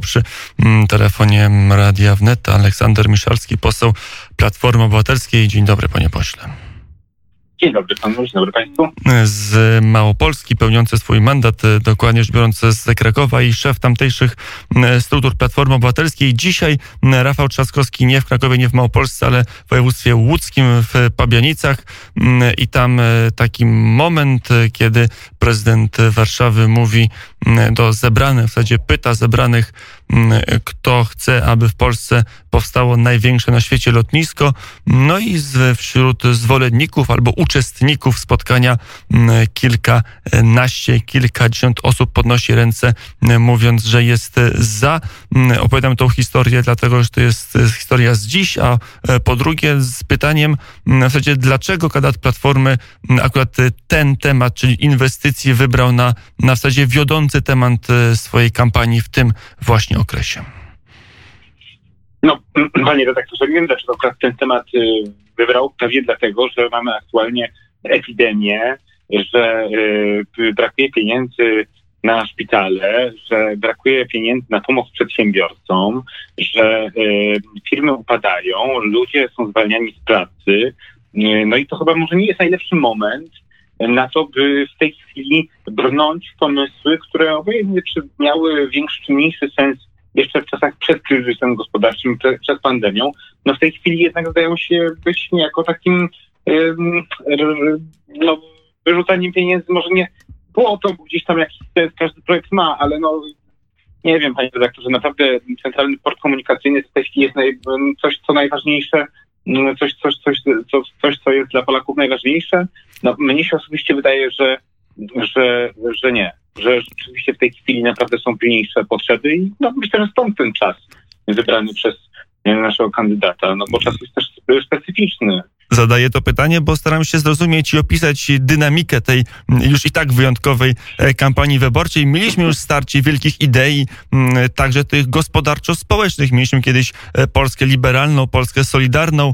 Przy mm, telefonie Radia Wnet Aleksander Miszalski, poseł Platformy Obywatelskiej. Dzień dobry, panie pośle. Dzień dobry panu, dzień dobry państwu. Z Małopolski, pełniący swój mandat, e, dokładnie rzecz biorąc z Krakowa i szef tamtejszych struktur Platformy Obywatelskiej. Dzisiaj Rafał Trzaskowski nie w Krakowie, nie w Małopolsce, ale w województwie łódzkim w Pabianicach i tam e, taki moment, e, kiedy prezydent Warszawy mówi do zebranych, w zasadzie pyta zebranych, kto chce, aby w Polsce powstało największe na świecie lotnisko. No i z, wśród zwolenników albo uczestników spotkania kilkanaście, kilkadziesiąt osób podnosi ręce, mówiąc, że jest za. Opowiadam tą historię, dlatego że to jest historia z dziś, a e, po drugie z pytaniem w zasadzie, dlaczego kandydat Platformy akurat ten temat, czyli inwestycje wybrał na, na w zasadzie wiodący temat e, swojej kampanii w tym właśnie okresie. No, panie redaktorze, nie wiem dlaczego akurat ten temat y, wybrał. Pewnie dlatego, że mamy aktualnie epidemię, że y, brakuje pieniędzy na szpitale, że brakuje pieniędzy na pomoc przedsiębiorcom, że y, firmy upadają, ludzie są zwalniani z pracy. No i to chyba może nie jest najlepszy moment na to, by w tej chwili brnąć pomysły, które obojętnie czy miały większy czy mniejszy sens jeszcze w czasach przed kryzysem gospodarczym, przed pandemią, no w tej chwili jednak zdają się być niejako takim no, wyrzucaniem pieniędzy, może nie było to, bo gdzieś tam jakiś każdy projekt ma, ale no nie wiem, panie redaktorze, naprawdę Centralny Port Komunikacyjny w tej chwili jest naj, coś, co najważniejsze, coś, coś, coś, coś, coś, co jest dla Polaków najważniejsze. No, mnie się osobiście wydaje, że, że, że nie że rzeczywiście w tej chwili naprawdę są pilniejsze potrzeby i no, myślę, że stąd ten czas wybrany przez naszego kandydata, no bo czas jest też specyficzny zadaję to pytanie, bo staram się zrozumieć i opisać dynamikę tej już i tak wyjątkowej e, kampanii wyborczej. Mieliśmy już starcie wielkich idei, także tych gospodarczo-społecznych. Mieliśmy kiedyś e, Polskę liberalną, Polskę solidarną,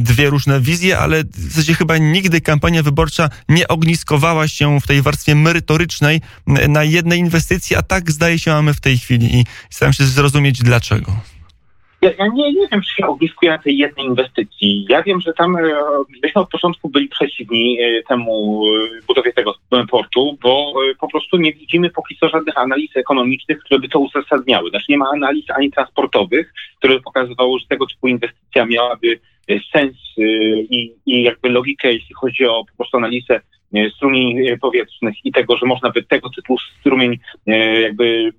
dwie różne wizje, ale w zasadzie chyba nigdy kampania wyborcza nie ogniskowała się w tej warstwie merytorycznej na jednej inwestycji, a tak zdaje się mamy w tej chwili i staram się zrozumieć dlaczego. Ja, ja nie, nie wiem, czy się ogniskuję tej jednej inwestycji. Ja wiem, że tam myśmy od początku byli przeciwni e, temu e, budowie tego portu, bo e, po prostu nie widzimy póki co żadnych analiz ekonomicznych, które by to uzasadniały. Znaczy nie ma analiz ani transportowych, które by pokazywały, że tego typu inwestycja miałaby sens i, i jakby logikę, jeśli chodzi o po prostu analizę strumieni powietrznych i tego, że można by tego typu strumień jakby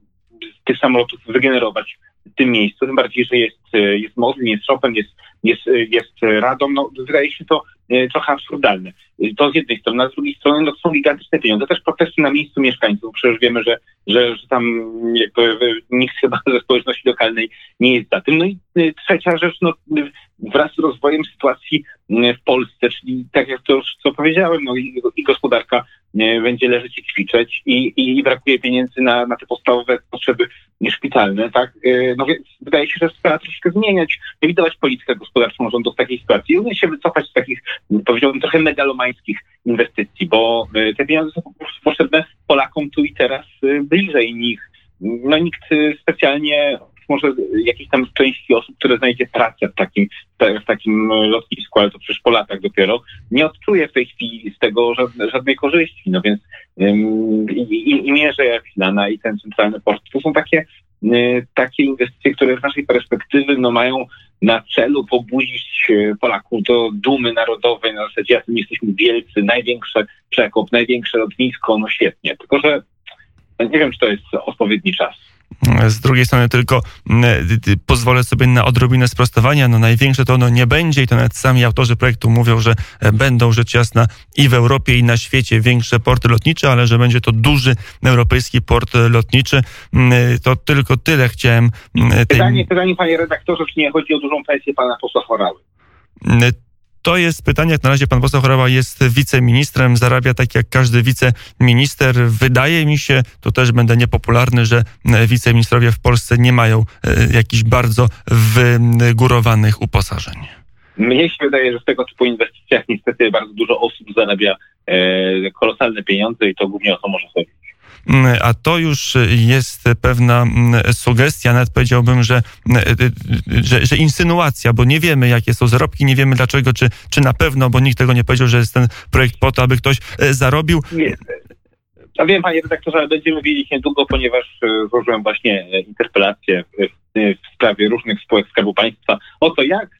z tych samolotów wygenerować w tym miejscu, tym bardziej, że jest, jest Modlin, jest Chopin, jest, jest, jest Radom, no wydaje się to e, trochę absurdalne. To z jednej strony, a z drugiej strony no, są gigantyczne pieniądze, też protesty na miejscu mieszkańców, przecież wiemy, że, że, że tam jakby, nikt chyba ze społeczności lokalnej nie jest za tym. No i e, trzecia rzecz, no wraz z rozwojem sytuacji w Polsce, czyli tak jak to już co powiedziałem, no i, i gospodarka będzie leżeć i kwiczeć i, i brakuje pieniędzy na, na te podstawowe potrzeby szpitalne, tak? E, no więc wydaje się, że trzeba troszkę zmieniać, widować politykę gospodarczą rządu w takiej sytuacji i się wycofać z takich, powiedziałbym, trochę megalomańskich inwestycji, bo e, te pieniądze są po prostu potrzebne Polakom tu i teraz e, bliżej nich. No nikt specjalnie może jakiejś tam części osób, które znajdzie pracę w takim, w takim lotnisku, ale to przecież po latach dopiero, nie odczuje w tej chwili z tego żadnej, żadnej korzyści. No więc um, i, i, i Mierze Filana i ten centralny port to są takie, y, takie inwestycje, które z naszej perspektywy no, mają na celu pobudzić y, Polaków do dumy narodowej na zasadzie, jakim jesteśmy wielcy, największe przekop, największe lotnisko, no świetnie. Tylko, że nie wiem, czy to jest odpowiedni czas. Z drugiej strony tylko mm, pozwolę sobie na odrobinę sprostowania. No największe to ono nie będzie i to nawet sami autorzy projektu mówią, że e, będą rzecz jasna i w Europie i na świecie większe porty lotnicze, ale że będzie to duży europejski port lotniczy. Mm, to tylko tyle chciałem. Mm, tej... Pytanie, pytanie panie redaktorze, czy nie chodzi o dużą pensję pana posła Chorały? To jest pytanie, jak na razie pan poseł Choroba jest wiceministrem, zarabia tak jak każdy wiceminister. Wydaje mi się, to też będę niepopularny, że wiceministrowie w Polsce nie mają e, jakichś bardzo wygórowanych uposażeń. Mnie się wydaje, że w tego typu inwestycjach niestety bardzo dużo osób zarabia e, kolosalne pieniądze i to głównie o to może chodzić. A to już jest pewna sugestia, nawet powiedziałbym, że, że, że insynuacja, bo nie wiemy, jakie są zarobki, nie wiemy dlaczego, czy, czy na pewno, bo nikt tego nie powiedział, że jest ten projekt po to, aby ktoś zarobił. Nie. A wiem, panie redaktorze, będziemy wiedzieć niedługo, ponieważ złożyłem właśnie interpelację w sprawie różnych spółek Skarbu Państwa o to, jak E,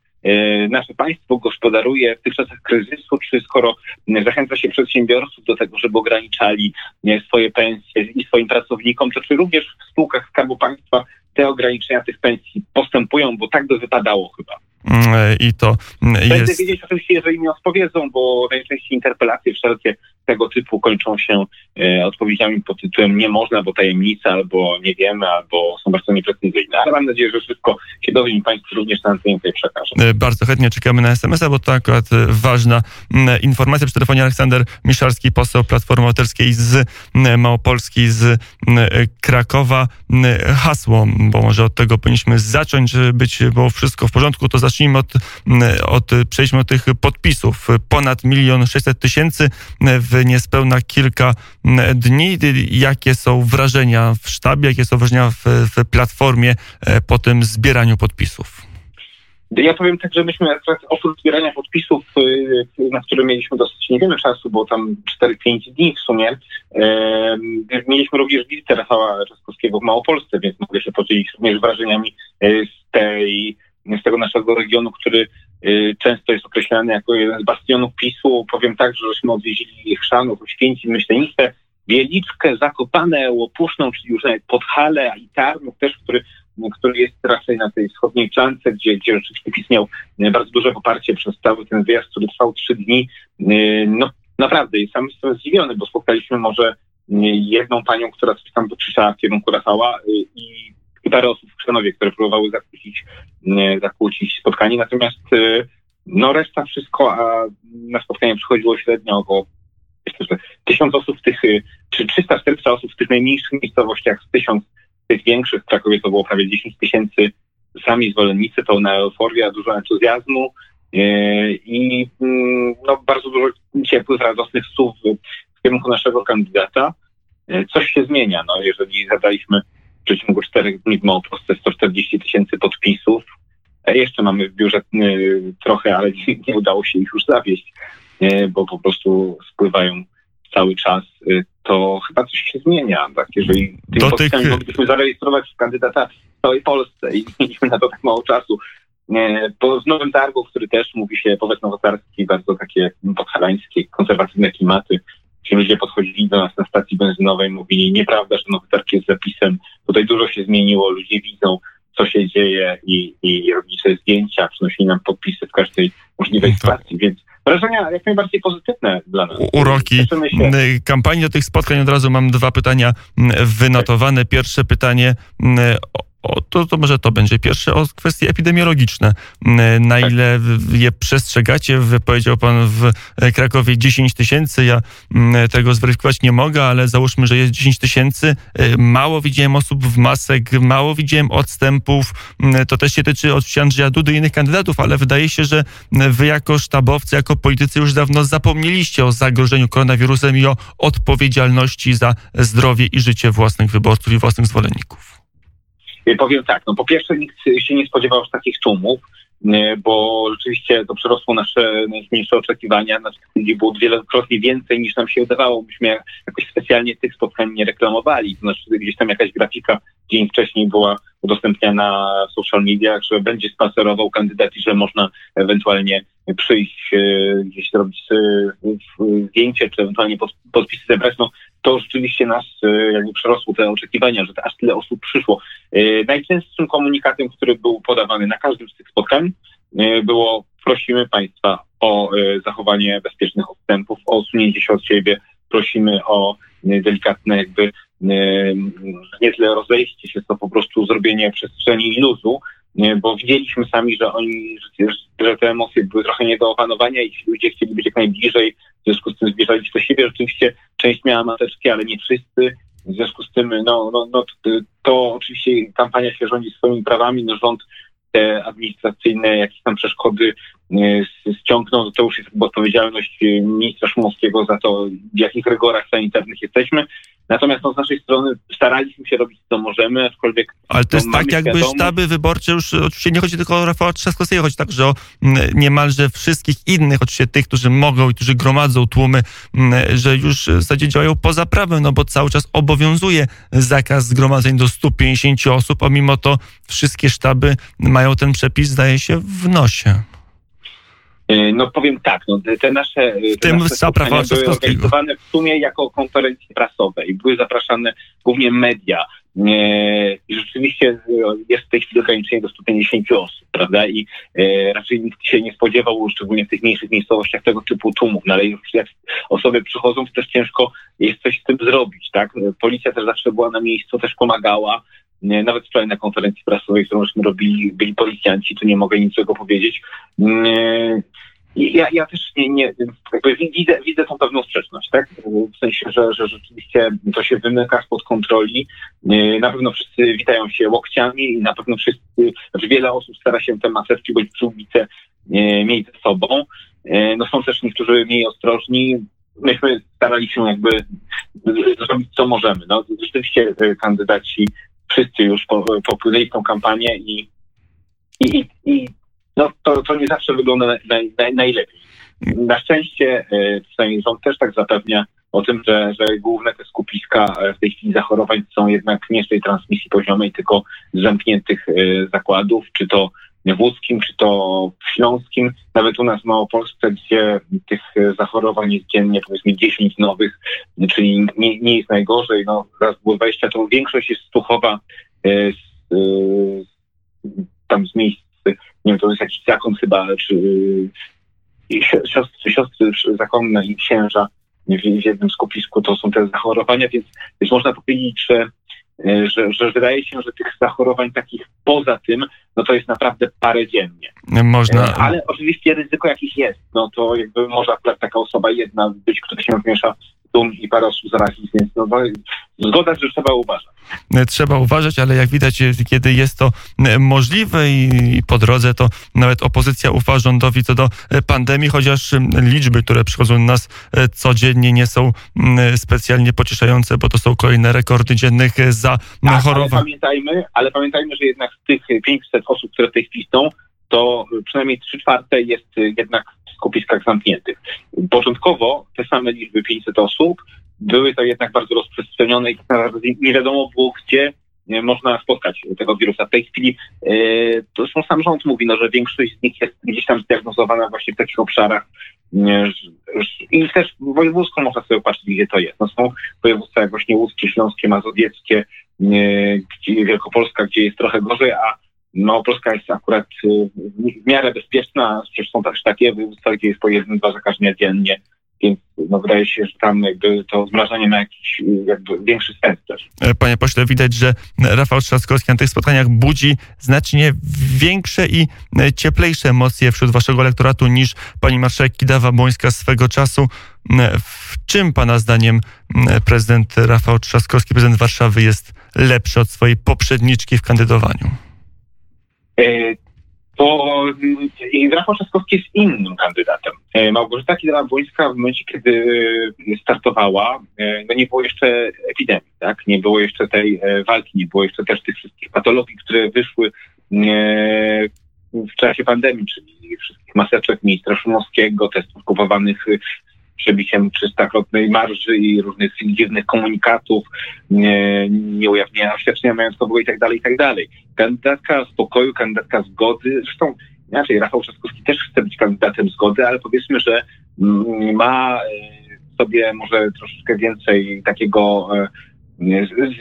nasze państwo gospodaruje w tych czasach kryzysu, czy skoro zachęca się przedsiębiorców do tego, żeby ograniczali swoje pensje i swoim pracownikom, to czy również w spółkach Skarbu Państwa te ograniczenia tych pensji postępują, bo tak by wypadało chyba. Mm, I to jest... Będę wiedzieć oczywiście, jeżeli mi odpowiedzą, bo najczęściej interpelacje wszelkie tego typu kończą się e, odpowiedziami pod tytułem nie można, bo tajemnica, albo nie wiemy, albo są bardzo nieprecyzyjne. Ale mam nadzieję, że wszystko się dowiem i Państwu również na tutaj przekażę. E, bardzo chętnie czekamy na SMS-a, bo to akurat e, ważna informacja. Przy telefonie Aleksander Miszalski, poseł Platformy Obywatelskiej z Małopolski, z Krakowa. Hasło, bo może od tego powinniśmy zacząć, być, było wszystko w porządku, to zacznijmy od, od przejdźmy od tych podpisów. Ponad milion sześćset tysięcy w niespełna kilka dni. Jakie są wrażenia w sztabie, jakie są wrażenia w, w platformie e, po tym zbieraniu podpisów? Ja powiem tak, że myśmy oprócz zbierania podpisów, y, na które mieliśmy dosyć niewiele czasu, bo tam 4-5 dni w sumie, mieliśmy również wizytę Rafała Trzaskowskiego w Małopolsce, więc mogę się podzielić również wrażeniami y, z tej z tego naszego regionu, który y, często jest określany jako jeden z bastionów PiSu. Powiem tak, że żeśmy odwiedzili Chrzanów, Oświęcim, Myślenicę, Wieliczkę, Zakopane, Łopuszną, czyli już nawet Podhale i Tarnów też, który, który jest raczej na tej wschodniej flance, gdzie, gdzie rzeczywiście PiS miał bardzo duże poparcie przez cały ten wyjazd, który trwał trzy dni. Y, no naprawdę, sam jestem zdziwiony, bo spotkaliśmy może jedną panią, która coś tam krzyczała w kierunku Rafała y, i parę osób w Krzanowie, które próbowały zakłócić, zakłócić spotkanie. Natomiast y, no reszta wszystko, a na spotkanie przychodziło średnio około tysiąc osób w tych, y, czy 300-400 osób w tych najmniejszych miejscowościach, z tysiąc tych większych, w Krakowie to było prawie 10 tysięcy sami zwolennicy, pełna euforia, dużo entuzjazmu y, i mm, no, bardzo dużo ciepłych, radosnych słów w kierunku naszego kandydata. Coś się zmienia, no, jeżeli zadaliśmy w przeciągu czterech dni w Małopolsce 140 tysięcy podpisów. E, jeszcze mamy w biurze e, trochę, ale nie, udało się ich już zawieść, e, bo po prostu spływają cały czas, to chyba coś się zmienia. Tak? Jeżeli tym tych... moglibyśmy zarejestrować kandydata w całej Polsce i mieliśmy na to tak mało czasu, po z Nowym Targu, który też mówi się powiat nowotarski, bardzo takie podhalańskie, konserwatywne klimaty, Ci ludzie podchodzili do nas na stacji benzynowej, mówili, nieprawda, że Nowy Targ jest zapisem. Tutaj dużo się zmieniło, ludzie widzą, co się dzieje i, i robili sobie zdjęcia, przynosili nam podpisy w każdej możliwej stacji, więc wrażenia jak najbardziej pozytywne dla nas. Uroki kampanii do tych spotkań od razu mam dwa pytania wynotowane. Pierwsze pytanie o, to, to może to będzie pierwsze o kwestie epidemiologiczne. Na tak. ile je przestrzegacie? Powiedział pan w Krakowie 10 tysięcy. Ja tego zweryfikować nie mogę, ale załóżmy, że jest 10 tysięcy. E, mało widziałem osób w masek, mało widziałem odstępów. To też się tyczy od Andrzeja Dudy i innych kandydatów, ale wydaje się, że wy jako sztabowcy, jako politycy już dawno zapomnieliście o zagrożeniu koronawirusem i o odpowiedzialności za zdrowie i życie własnych wyborców i własnych zwolenników. Y, powiem tak, no po pierwsze nikt się nie spodziewał już takich tłumów, y, bo rzeczywiście to przerosło nasze najmniejsze oczekiwania. Nas ludzi było wielokrotnie więcej niż nam się udawało. Myśmy jakoś specjalnie tych spotkań nie reklamowali. To znaczy gdzieś tam jakaś grafika dzień wcześniej była udostępniana w social mediach, że będzie spacerował kandydat i że można ewentualnie przyjść y, gdzieś zrobić zdjęcie, czy ewentualnie podpisy zebrać. No to rzeczywiście nas jakby przerosło te oczekiwania, że aż tyle osób przyszło. E, najczęstszym komunikatem, który był podawany na każdym z tych spotkań, e, było prosimy Państwa o zachowanie bezpiecznych odstępów, o usunięcie się od siebie, prosimy o delikatne jakby nie tyle rozejście się, to po prostu zrobienie przestrzeni i luzu, bo widzieliśmy sami, że oni, że te emocje były trochę nie do opanowania i ludzie chcieli być jak najbliżej, w związku z tym zbliżali się do siebie. Rzeczywiście część miała maseczki, ale nie wszyscy. W związku z tym, no, no, no to, to oczywiście kampania się rządzi swoimi prawami, no rząd te administracyjne jakieś tam przeszkody e, ściągnął, to już jest odpowiedzialność ministra Szumowskiego za to, w jakich rygorach sanitarnych jesteśmy. Natomiast no, z naszej strony staraliśmy się robić co możemy, aczkolwiek... Ale to jest no, tak jakby świadomość... sztaby wyborcze już, oczywiście nie chodzi tylko o Rafała Trzaskowskiego, chodzi także o niemalże wszystkich innych, oczywiście tych, którzy mogą i którzy gromadzą tłumy, że już w zasadzie działają poza prawem, no bo cały czas obowiązuje zakaz zgromadzeń do 150 osób, a mimo to wszystkie sztaby mają ten przepis, zdaje się, w nosie. E, no powiem tak, no, te nasze, w tym nasze były organizowane w sumie jako konferencje prasowe i były zapraszane głównie media. E, I rzeczywiście e, jest w tej chwili ograniczenie do 150 osób, prawda? I raczej nikt się nie spodziewał, szczególnie w tych mniejszych miejscowościach, tego typu tłumów. No ale już jak osoby przychodzą, to też ciężko jest coś z tym zrobić, tak? Policja też zawsze była na miejscu, też pomagała. Nawet wczoraj na konferencji prasowej, którą żeśmy robili, byli policjanci, tu nie mogę niczego powiedzieć. Ja, ja też nie, nie widzę, widzę tą pewną sprzeczność, tak? W sensie, że, że rzeczywiście to się wymyka spod kontroli. Na pewno wszyscy witają się łokciami i na pewno wszyscy, znaczy wiele osób stara się te maseczki bądź przyłbice mieć ze sobą. No są też niektórzy mniej ostrożni. Myśmy starali się jakby zrobić co możemy. No rzeczywiście kandydaci wszyscy już popłynęli tą kampanię i, i, i no to, to nie zawsze wygląda naj, naj, najlepiej. Na szczęście e, przynajmniej rząd też tak zapewnia o tym, że, że główne te skupiska e, w tej chwili zachorowań są jednak nie z tej transmisji poziomej, tylko z zamkniętych e, zakładów, czy to w łódzkim, czy to w śląskim, nawet u nas w Małopolsce, gdzie tych zachorowań jest dziennie powiedzmy 10 nowych, czyli nie, nie jest najgorzej, no raz było 20, to większość jest stuchowa z, tam z miejsc nie wiem, to jest jakiś zakon chyba, czy siostry, siostry zakonne i księża w, jednym skupisku to są te zachorowania, więc, więc można powiedzieć, że, e, że, że wydaje się, że tych zachorowań takich poza tym, no to jest naprawdę parę dziennie. Można. E, ale oczywiście ryzyko jakieś jest, no to jakby może akurat taka osoba jedna być, która się wmiesza dum i parę osób więc no, zgoda, że trzeba uważać. Trzeba uważać, ale jak widać, kiedy jest to możliwe i po drodze, to nawet opozycja ufa rządowi co do pandemii, chociaż liczby, które przychodzą do nas codziennie nie są specjalnie pocieszające, bo to są kolejne rekordy dziennych zachorowań. Tak, ale pamiętajmy, ale pamiętajmy, że jednak z tych 500 osób, które w tej chwili są, to przynajmniej 3 czwarte jest jednak skupiskach zamkniętych. Początkowo te same liczby 500 osób były to jednak bardzo rozprzestrzenione i tak nie wiadomo było, gdzie można spotkać tego wirusa. W tej chwili e, to są sam rząd mówi, no, że większość z nich jest gdzieś tam zdiagnozowana właśnie w takich obszarach i też wojewódzko można sobie patrzeć, gdzie to jest. No, są województwa jak właśnie łódzkie, śląskie, mazowieckie, gdzie Wielkopolska, gdzie jest trochę gorzej, a no, Polska jest akurat y, w miarę bezpieczna, przecież są też takie województwa, gdzie jest po jednym, dwa zakażenia dziennie, więc no, wydaje się, że tam jakby to zmrażanie ma jakiś jakby większy sens też. E, panie pośle, widać, że Rafał Trzaskowski na tych spotkaniach budzi znacznie większe i e, cieplejsze emocje wśród waszego elektoratu niż pani marszałek Kidawa-Błońska swego czasu. E, w czym pana zdaniem prezydent Rafał Trzaskowski, prezydent Warszawy jest lepszy od swojej poprzedniczki w kandydowaniu? E, to Rafał Trzaskowski jest innym kandydatem. E, Małgorzata Kidawa-Błońska w momencie, kiedy startowała, e, no nie było jeszcze epidemii, tak? Nie było jeszcze tej walki, nie było jeszcze też tych wszystkich patologii, które wyszły w czasie pandemii, czyli wszystkich maseczek ministra Szumowskiego, testów kupowanych przebiciem 300-krotnej marży i różnych dziwnych komunikatów, nie, nieujawnienia oświadczenia majątkowego i tak dalej, i tak dalej. Kandydatka spokoju, kandydatka zgody, zresztą inaczej, Rafał Trzaskowski też chce być kandydatem zgody, ale powiedzmy, że mm, ma e, sobie może troszeczkę więcej takiego e,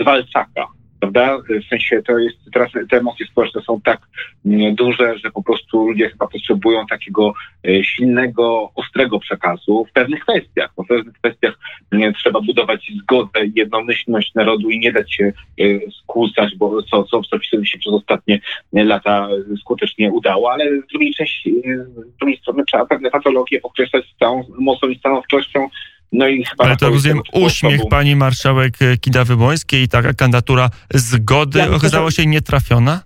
zwalczaka, prawda? W sensie to jest, teraz te emocje społeczne są tak mm, duże, że po prostu ludzie chyba potrzebują takiego e, silnego, ostrego przekazu w pewnych kwestiach. Bo w pewnych kwestiach mm, trzeba budować zgodę i jednomyślność narodu i nie dać się e, skłócać, bo co, co, co się przez ostatnie lata skutecznie udało, ale z drugiej części, z drugiej strony trzeba pewne patologie pokreślać z całą mocą i stanowczością, no i chyba Ale to rozumiem uśmiech pani marszałek Kidawy-Błońskiej i taka kandydatura zgody ja okazała się nietrafiona?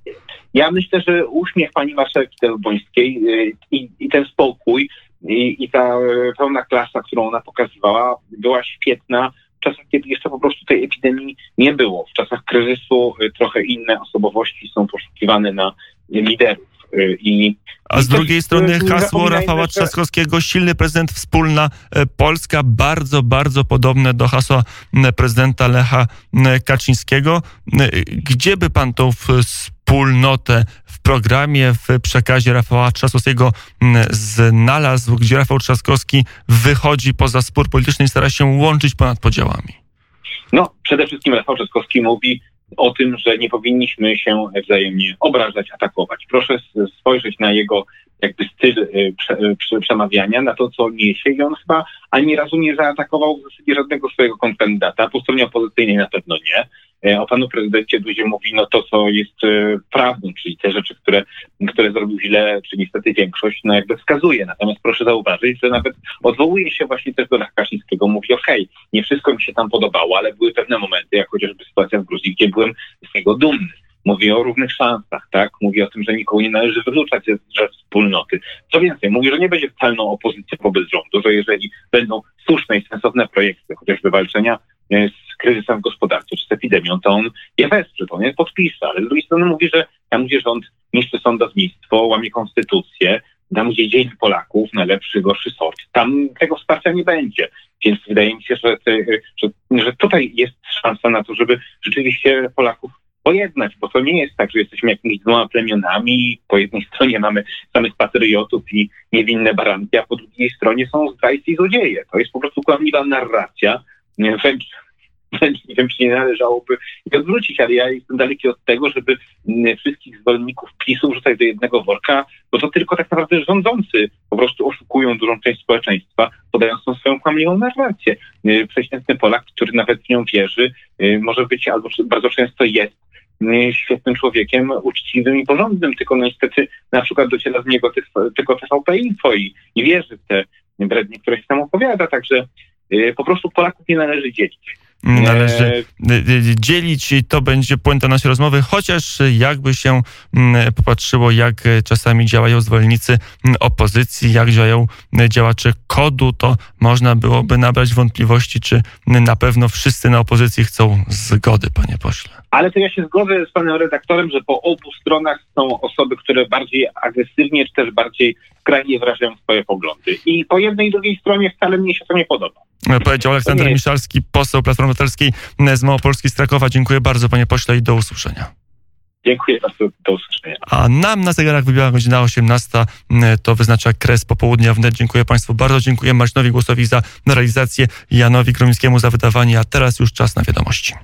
Ja myślę, że uśmiech pani marszałek Kidawy-Błońskiej y, i, i ten spokój i, i ta y, pełna klasa, którą ona pokazywała, była świetna czasach, kiedy jeszcze po prostu tej epidemii nie było. W czasach kryzysu trochę inne osobowości są poszukiwane na liderów. I, A z drugiej strony hasło Rafała Trzaskowskiego, silny prezydent, wspólna e, Polska, bardzo, bardzo podobne do hasła prezydenta Lecha Kaczyńskiego. M, Gdzie by pan tą wspólnotę w programie, w przekazie Rafała Trzaskowskiego znalazł, gdzie Rafał Trzaskowski wychodzi poza spór polityczny i stara się łączyć ponad podziałami? No, przede wszystkim Rafał Trzaskowski mówi o tym, że nie powinniśmy się wzajemnie obrażać, atakować. Proszę spojrzeć na jego jakby styl y, prze, y, prze, przemawiania, na to, co niesie i on chyba ani razu nie zaatakował w zasadzie żadnego swojego kandydata. Po stronie opozycyjnej na pewno nie. Y, O panu prezydencie Dudzie mówi no to, co jest y, prawdą, czyli te rzeczy, które, które zrobił źle, czy niestety większość, no jakby wskazuje. Natomiast proszę zauważyć, że nawet odwołuje się właśnie też do Lecha Kaczyńskiego. Mówi, okej, nie wszystko mi się tam podobało, ale były pewne momenty, jak chociażby sytuacja w Gruzji, gdzie byłem z niego dumny. Mówi o równych szansach, tak? Mówi o tym, że nikogo nie należy wykluczać ze wspólnoty. Co więcej, mówi, że nie będzie totalną opozycją wobec rządu, że jeżeli będą słuszne i sensowne projekty, chociażby walczenia e, z kryzysem w gospodarce czy z epidemią, to on je wesprze, to on je podpisze. Ale z drugiej strony mówi, że tam, gdzie rząd niszczy sądownictwo, łamie konstytucję, tam, gdzie dzieli Polaków na lepszy, gorszy sort, tam tego wsparcia nie będzie. Więc wydaje mi się, że, że, że tutaj jest szansa na to, żeby rzeczywiście Polaków pojednać, bo to nie jest tak, że jesteśmy jakimiś dwoma plemionami, po jednej stronie mamy samych patriotów i niewinne baranki, a po drugiej stronie są zdrajcy i złodzieje. To jest po prostu kłamliwa narracja, wręcz nie wiem, czy nie należałoby jej odwrócić, ale ja jestem daleki od tego, żeby mm, wszystkich zwolenników PiSu wrzucać do jednego worka, bo to tylko tak naprawdę rządzący po prostu oszukują dużą część społeczeństwa, podając tą swoją kłamliwą narrację. Y, Przeciętny Polak, który nawet w nią wierzy, y, może być albo bardzo często jest y, świetnym człowiekiem, uczciwym i porządnym, tylko no niestety na przykład dociera z niego tylko TVP Info i, i wierzy w te brednie, które się tam opowiada, także po prostu Polaków nie należy dzielić. Należy E, y, y, dzielić i to będzie puenta naszej rozmowy, chociaż y, jakby się mm, popatrzyło, jak y, czasami działają zwolennicy mm, opozycji, jak działają y, działacze kodu, to można byłoby nabrać wątpliwości, czy y, na pewno wszyscy na opozycji chcą zgody, panie pośle. Ale to ja się zgodzę z panem redaktorem, że po obu stronach są osoby, które bardziej agresywnie, czy też bardziej skrajnie wyrażają swoje poglądy. I po jednej i drugiej stronie wcale mnie się to nie podoba. E, Powiedział Aleksander Miszalski, poseł Platformy Obywatelskiej y, z Małopolski z Krakowa. Dziękuję bardzo, panie pośle, i do usłyszenia. Dziękuję bardzo, do usłyszenia. A nam na zegarach wybiła godzina 18, mm, to wyznacza kres popołudnia wnet. Dziękuję Państwu bardzo, dziękuję Marcinowi Głosowi za realizację, Janowi Gromińskiemu za wydawanie, a teraz już czas na wiadomości.